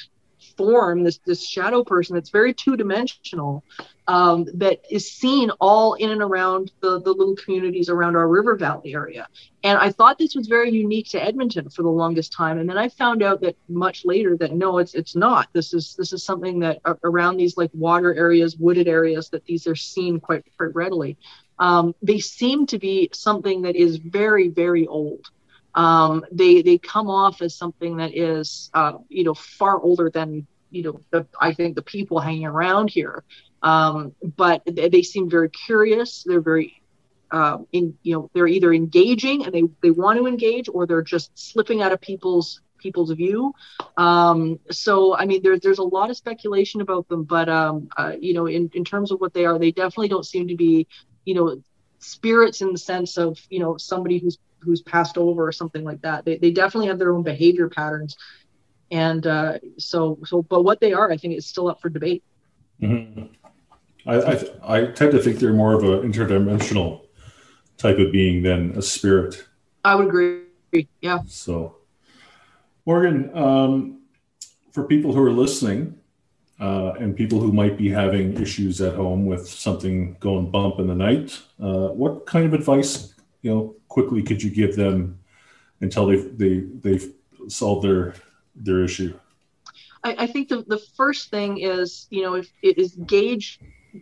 form this this shadow person that's very two dimensional um, that is seen all in and around the, the little communities around our river valley area. And I thought this was very unique to Edmonton for the longest time. And then I found out that much later that no, it's it's not. This is this is something that around these like water areas, wooded areas, that these are seen quite quite readily. Um, they seem to be something that is very very old. Um, they they come off as something that is uh, you know far older than you know the, I think the people hanging around here. Um, but they seem very curious. They're very uh, in you know they're either engaging and they they want to engage or they're just slipping out of people's people's view. Um, so I mean there's there's a lot of speculation about them, but um, uh, you know in in terms of what they are, they definitely don't seem to be you know spirits in the sense of you know somebody who's who's passed over or something like that. They they definitely have their own behavior patterns, and uh, so so but what they are, I think, is still up for debate. Mm-hmm. I, I, I tend to think they're more of an interdimensional type of being than a spirit. I would agree. Yeah. So, Morgan, um, for people who are listening uh, and people who might be having issues at home with something going bump in the night, uh, what kind of advice, you know, quickly could you give them until they've they, they've solved their their issue? I, I think the, the first thing is, you know, if it is gauge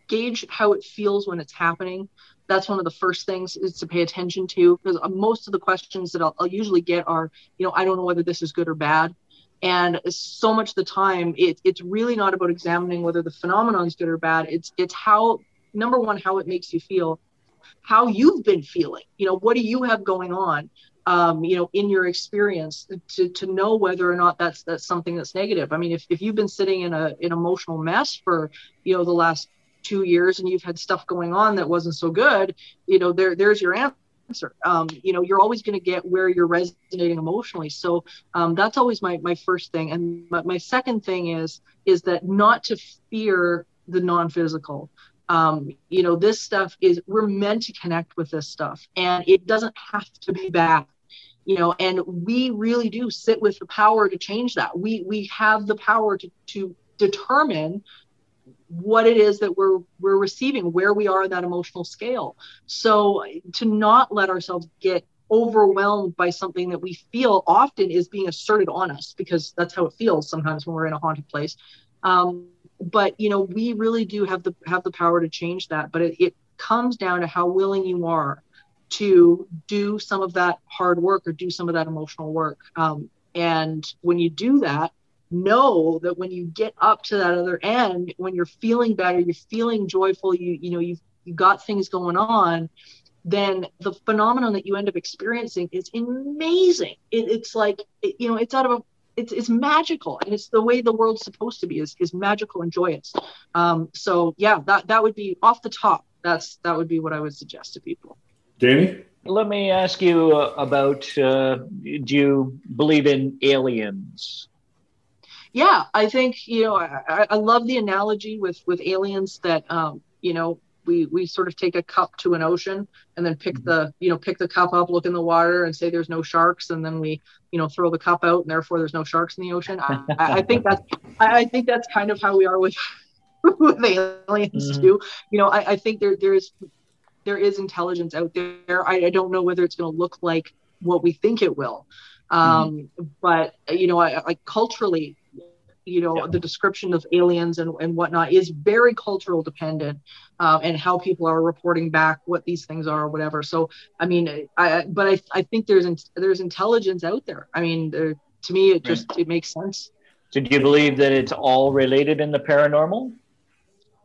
gauge how it feels when it's happening that's one of the first things is to pay attention to because most of the questions that I'll, I'll, usually get are you know i don't know whether this is good or bad and so much of the time it, it's really not about examining whether the phenomenon is good or bad it's it's how number one how it makes you feel how you've been feeling you know what do you have going on um, you know in your experience to, to know whether or not that's that's something that's negative i mean if, if you've been sitting in a an emotional mess for you know the last two years and you've had stuff going on that wasn't so good, you know, there there's your answer. Um, you know, you're always going to get where you're resonating emotionally. So um, that's always my my first thing. And my, my second thing is is that not to fear the non-physical. Um, you know, this stuff is we're meant to connect with this stuff, and it doesn't have to be bad you know and we really do sit with the power to change that we we have the power to to determine what it is that we're we're receiving where we are in that emotional scale. So to not let ourselves get overwhelmed by something that we feel often is being asserted on us because that's how it feels sometimes when we're in a haunted place. Um, but you know we really do have the have the power to change that but it, it comes down to how willing you are to do some of that hard work or do some of that emotional work. Um, and when you do that know that when you get up to that other end, when you're feeling better, you're feeling joyful, you you know you've you got things going on, then the phenomenon that you end up experiencing is amazing. It, it's like it, you know it's out of a it's, it's magical and it's the way the world's supposed to be is, is magical and joyous. Um, so yeah that that would be off the top. That's that would be what i would suggest to people. Danny? Let me ask you uh, about uh, do you believe in aliens yeah i think you know i, I love the analogy with with aliens that um, you know we we sort of take a cup to an ocean and then pick mm-hmm. the you know pick the cup up look in the water and say there's no sharks and then we you know throw the cup out and therefore there's no sharks in the ocean i, I think that's I, think that's kind of how we are with with aliens mm-hmm. too you know I, I think there there is there is intelligence out there i, I don't know whether it's going to look like what we think it will mm-hmm. um, mm-hmm. but you know I, I culturally you know yeah. the description of aliens and, and whatnot is very cultural dependent uh, and how people are reporting back what these things are or whatever. So i mean i but i, I think there's there's intelligence out there. I mean there, to me it just it makes sense. So do you believe that it's all related in the paranormal?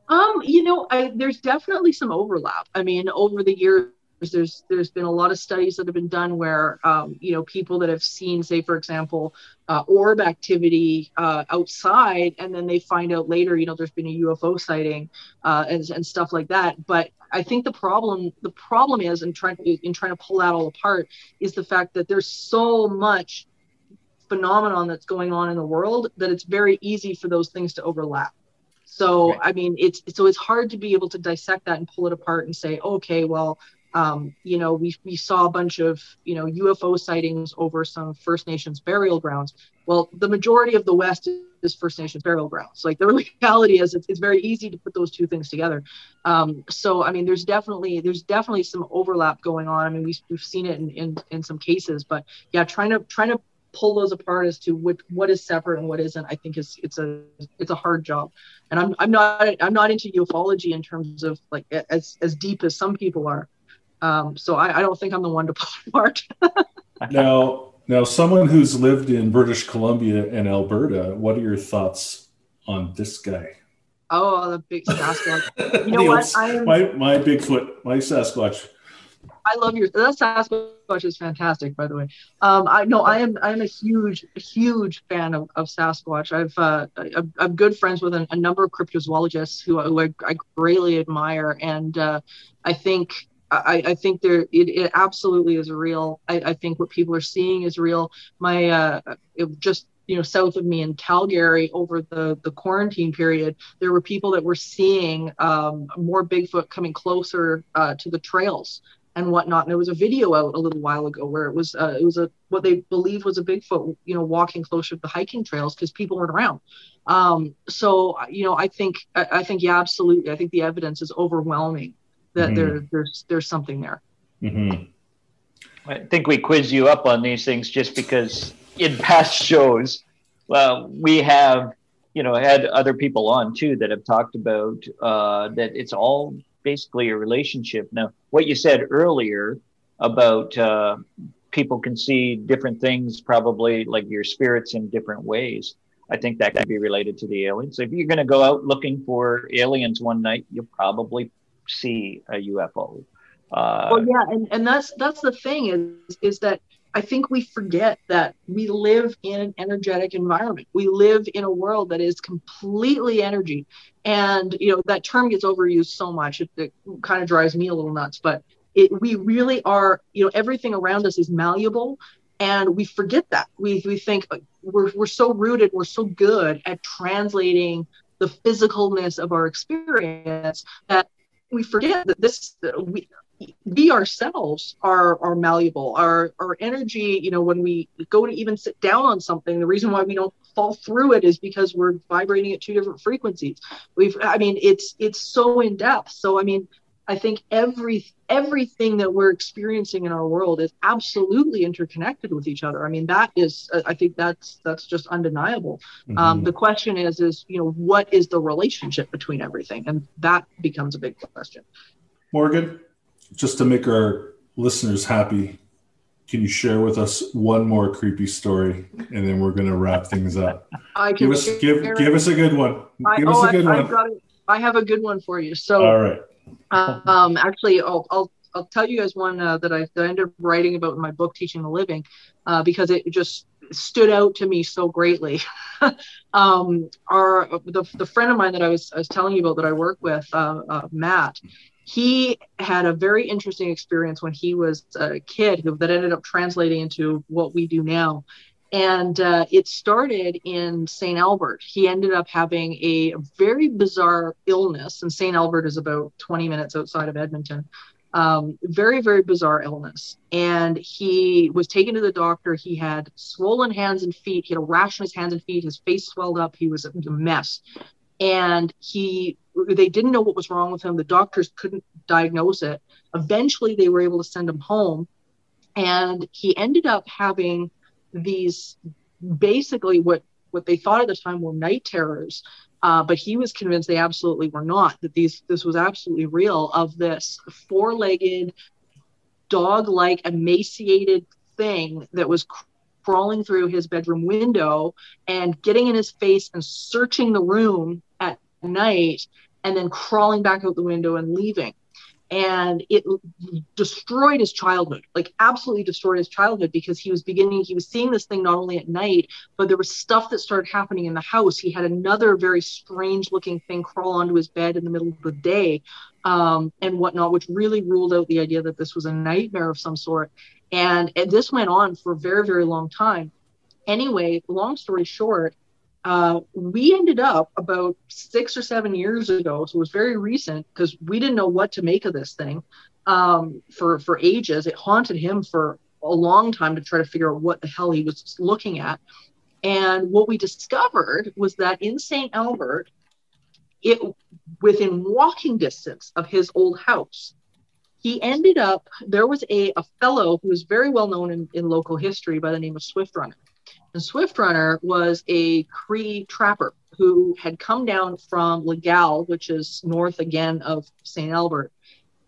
Um you know I, there's definitely some overlap. I mean over the years there's there's been a lot of studies that have been done where um, you know people that have seen say for example uh, orb activity uh, outside and then they find out later you know there's been a ufo sighting uh, and, and stuff like that but i think the problem the problem is in trying in trying to pull that all apart is the fact that there's so much phenomenon that's going on in the world that it's very easy for those things to overlap so right. I mean, it's so it's hard to be able to dissect that and pull it apart and say, okay, well, um, you know, we, we saw a bunch of, you know, UFO sightings over some First Nations burial grounds. Well, the majority of the West is First Nations burial grounds. Like the reality is, it's, it's very easy to put those two things together. Um, so, I mean, there's definitely there's definitely some overlap going on. I mean, we, we've seen it in, in in some cases, but yeah, trying to trying to pull those apart as to what what is separate and what isn't i think is it's a it's a hard job and i'm i'm not i'm not into ufology in terms of like as as deep as some people are um, so I, I, don't think I'm the one to pull apart. now, now, someone who's lived in British Columbia and Alberta, what are your thoughts on this guy? Oh, the big Sasquatch. You know what? I am, my my Bigfoot, my Sasquatch. I love your that Sasquatch is fantastic, by the way. Um, I know I am I am a huge huge fan of, of Sasquatch. I've uh, I'm, I'm good friends with a, a number of cryptozoologists who, who I, I greatly admire, and uh, I think I, I think there it, it, absolutely is real. I, I, think what people are seeing is real. My uh, just you know south of me in Calgary over the the quarantine period, there were people that were seeing um, more Bigfoot coming closer uh, to the trails and whatnot. And there was a video out a little while ago where it was uh, it was a what they believed was a Bigfoot, you know, walking closer to the hiking trails because people weren't around. Um, so you know, I think I, I think yeah, absolutely. I think the evidence is overwhelming that mm-hmm. there there's there's something there. Mm-hmm. I think we quiz you up on these things just because in past shows, well, we have you know had other people on too that have talked about uh, that it's all basically a relationship. Now, what you said earlier about uh, people can see different things, probably like your spirits in different ways. I think that could be related to the aliens. If you're going to go out looking for aliens one night, you'll probably see a UFO. Uh, well, yeah, and, and that's that's the thing is is that I think we forget that we live in an energetic environment. We live in a world that is completely energy, and you know that term gets overused so much it, it kind of drives me a little nuts. But it we really are you know everything around us is malleable, and we forget that. We we think uh, we're we're so rooted, we're so good at translating the physicalness of our experience that we forget that this we we ourselves are are malleable. Our our energy you know when we go to even sit down on something the reason why we don't fall through it is because we're vibrating at two different frequencies. We've i mean it's it's so in depth. So i mean I think every everything that we're experiencing in our world is absolutely interconnected with each other. I mean, that is, I think that's that's just undeniable. Mm-hmm. Um, the question is, is you know, what is the relationship between everything, and that becomes a big question. Morgan, just to make our listeners happy, can you share with us one more creepy story, and then we're going to wrap things up? I can Give us give give us a good one. I, Give us oh, a good I, I've one. got it. I have a good one for you. So, All right. Um, actually, I'll, I'll I'll tell you guys one uh, that I that I ended up writing about in my book, Teaching the Living, uh, because it just stood out to me so greatly. um, our the, the friend of mine that I was I was telling you about that I work with, uh, uh, Matt. He had a very interesting experience when he was a kid that ended up translating into what we do now. And uh, it started in St. Albert. He ended up having a very bizarre illness, and St. Albert is about 20 minutes outside of Edmonton. Um, very, very bizarre illness. And he was taken to the doctor. He had swollen hands and feet. He had a rash on his hands and feet. His face swelled up. He was a mess. And he, they didn't know what was wrong with him. The doctors couldn't diagnose it. Eventually, they were able to send him home. And he ended up having these basically what what they thought at the time were night terrors uh, but he was convinced they absolutely were not that these this was absolutely real of this four-legged dog-like emaciated thing that was cr- crawling through his bedroom window and getting in his face and searching the room at night and then crawling back out the window and leaving and it destroyed his childhood like absolutely destroyed his childhood because he was beginning he was seeing this thing not only at night but there was stuff that started happening in the house. He had another very strange looking thing crawl onto his bed in the middle of the day um, and whatnot which really ruled out the idea that this was a nightmare of some sort. And, and this went on for a very very long time. Anyway long story short uh, we ended up about six or seven years ago, so it was very recent because we didn't know what to make of this thing um, for for ages. It haunted him for a long time to try to figure out what the hell he was looking at. And what we discovered was that in St. Albert, it within walking distance of his old house, he ended up there was a, a fellow who was very well known in, in local history by the name of Swift Runner. And Swift Runner was a Cree trapper who had come down from Legal, which is north again of St. Albert,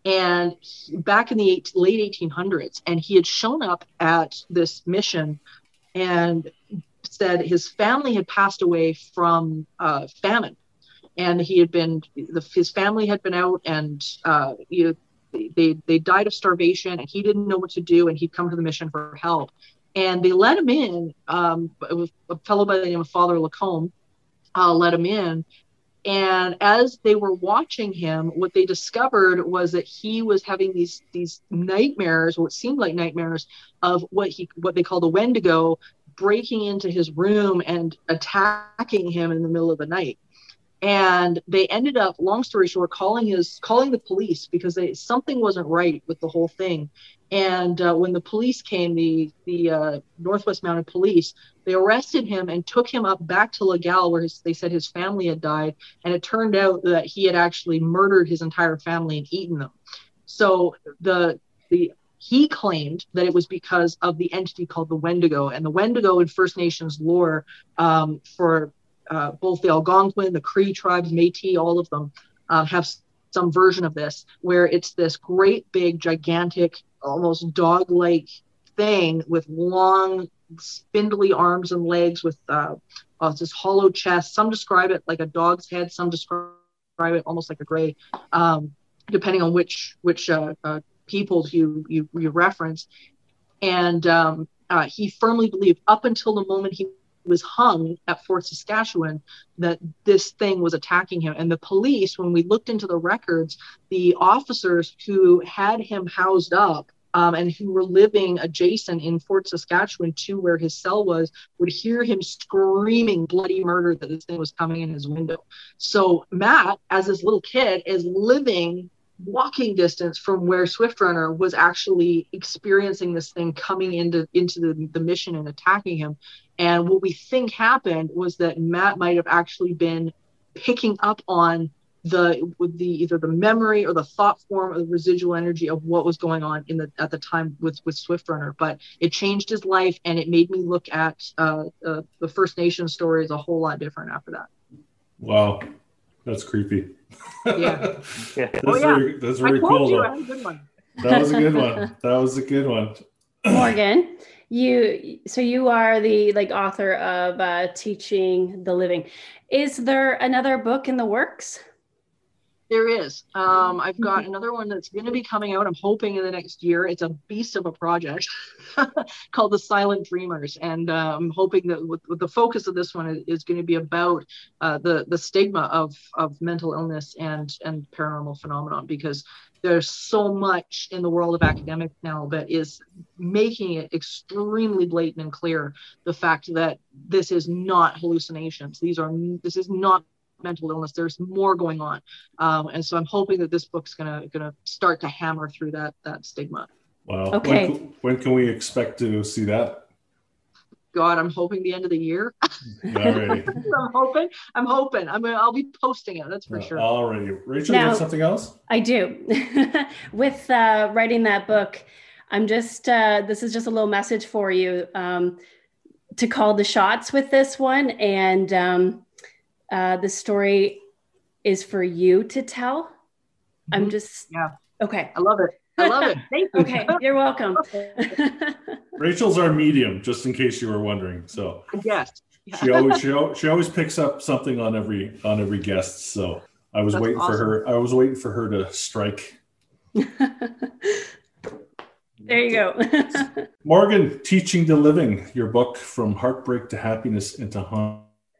and back in the eight, late 1800s. And he had shown up at this mission and said his family had passed away from uh, famine. And he had been, the, his family had been out and uh, you know, they, they died of starvation and he didn't know what to do. And he'd come to the mission for help and they let him in. Um, it was a fellow by the name of Father Lacombe uh, let him in. And as they were watching him, what they discovered was that he was having these these nightmares, what seemed like nightmares, of what he what they call the Wendigo breaking into his room and attacking him in the middle of the night and they ended up long story short calling his calling the police because they something wasn't right with the whole thing and uh, when the police came the the uh, northwest mounted police they arrested him and took him up back to legal where his, they said his family had died. And it turned out that he had actually murdered his entire family and eaten them. So the the he claimed that it was because of the entity called the wendigo. And the wendigo in first nations lore um, for uh, both the Algonquin, the Cree tribes, Métis, all of them uh, have some version of this, where it's this great, big, gigantic, almost dog-like thing with long, spindly arms and legs, with uh, uh, this hollow chest. Some describe it like a dog's head. Some describe it almost like a gray, um, depending on which which uh, uh, peoples you, you you reference. And um, uh, he firmly believed up until the moment he was hung at Fort Saskatchewan that this thing was attacking him. And the police, when we looked into the records, the officers who had him housed up um, and who were living adjacent in Fort Saskatchewan to where his cell was would hear him screaming bloody murder that this thing was coming in his window. So Matt, as this little kid, is living walking distance from where Swift Runner was actually experiencing this thing coming into into the, the mission and attacking him. And what we think happened was that Matt might have actually been picking up on the with the either the memory or the thought form or the residual energy of what was going on in the at the time with with Swift Runner. But it changed his life and it made me look at uh, uh, the First Nation stories a whole lot different after that. Wow, that's creepy. Yeah. Yeah. That's Oh, yeah. very, that's I very told cool. you though. I had a good one. That was a good one. That was a good one. Morgan, you so you are the like author of uh, Teaching the Living. Is there another book in the works? There is. Um, I've got another one that's going to be coming out. I'm hoping in the next year. It's a beast of a project called The Silent Dreamers, and uh, I'm hoping that with, with, the focus of this one is, is going to be about uh, the the stigma of of mental illness and and paranormal phenomenon because there's so much in the world of academics now that is making it extremely blatant and clear the fact that this is not hallucinations. These are this is not mental illness. There's more going on, um, and so I'm hoping that this book's gonna gonna start to hammer through that that stigma. Wow. Okay. When, when can we expect to see that? God, I'm hoping the end of the year. Alrighty. I'm hoping. I'm hoping. I'm. Gonna, I'll be posting it. That's for Uh, sure. Alrighty. Rachel, Now- you have something else? I do. With uh, writing that book, I'm just, uh, this is just a little message for you um, to call the shots with this one. And um, uh, the story is for you to tell. I'm Mhm. just, Yeah. Okay. I love it. I love it. Thank you. Okay. You're welcome. Rachel's our medium, just in case you were wondering. So yes. she always she, she always picks up something on every on every guest. So I was That's waiting for her. I was waiting for her to strike. there you go. Morgan, Teaching the Living, your book from heartbreak to happiness into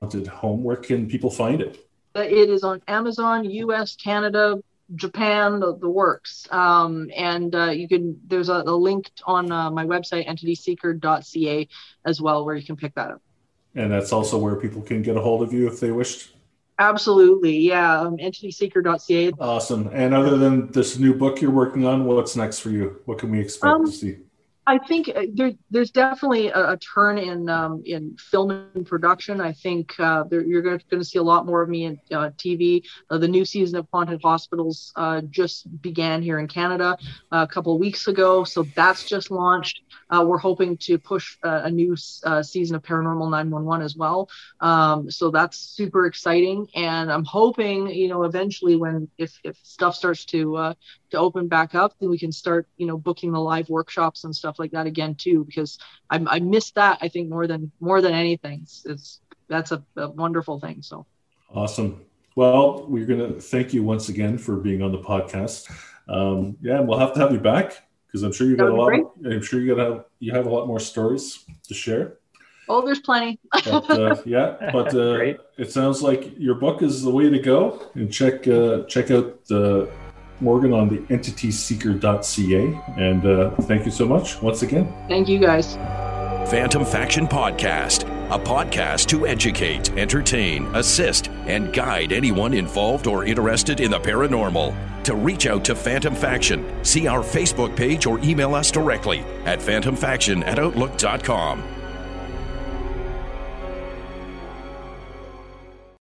haunted home. Where can people find it? Uh, It is on Amazon, U.S., Canada, Japan, the, the works. Um, and uh, you can there's a, a link on uh, my website entityseeker.ca as well where you can pick that up. And that's also where people can get a hold of you if they wish. Absolutely, yeah. Um, entityseeker.ca. Awesome. And other than this new book you're working on, what's next for you? What can we expect Um, to see? I think uh, there, there's definitely a, a turn in um, in film and production. I think uh, there, you're going to see a lot more of me in uh, TV. Uh, the new season of Haunted Hospitals uh, just began here in Canada uh, a couple of weeks ago, so that's just launched. Uh, we're hoping to push uh, a new uh, season of Paranormal 911 as well. Um, so that's super exciting, and I'm hoping, you know, eventually when if if stuff starts to uh, to open back up, then we can start, you know, booking the live workshops and stuff like that again too, because I, I missed that. I think more than more than anything, it's, it's that's a, a wonderful thing. So Awesome. Well, we're going to thank you once again for being on the podcast. Um, yeah, we'll have to have you back because I'm sure you That got a lot. be I'm sure you got have you have a lot more stories to share. oh, there's plenty. But, uh, yeah, but uh, it sounds like your book is the way to go. And check uh, check out uh, Morgan on the entityseeker.ca. And uh, thank you so much once again. Thank you guys. Phantom Faction Podcast, a podcast to educate, entertain, assist, and guide anyone involved or interested in the paranormal. To reach out to Phantom Faction, see our Facebook page or email us directly at phantomfaction at outlook.com.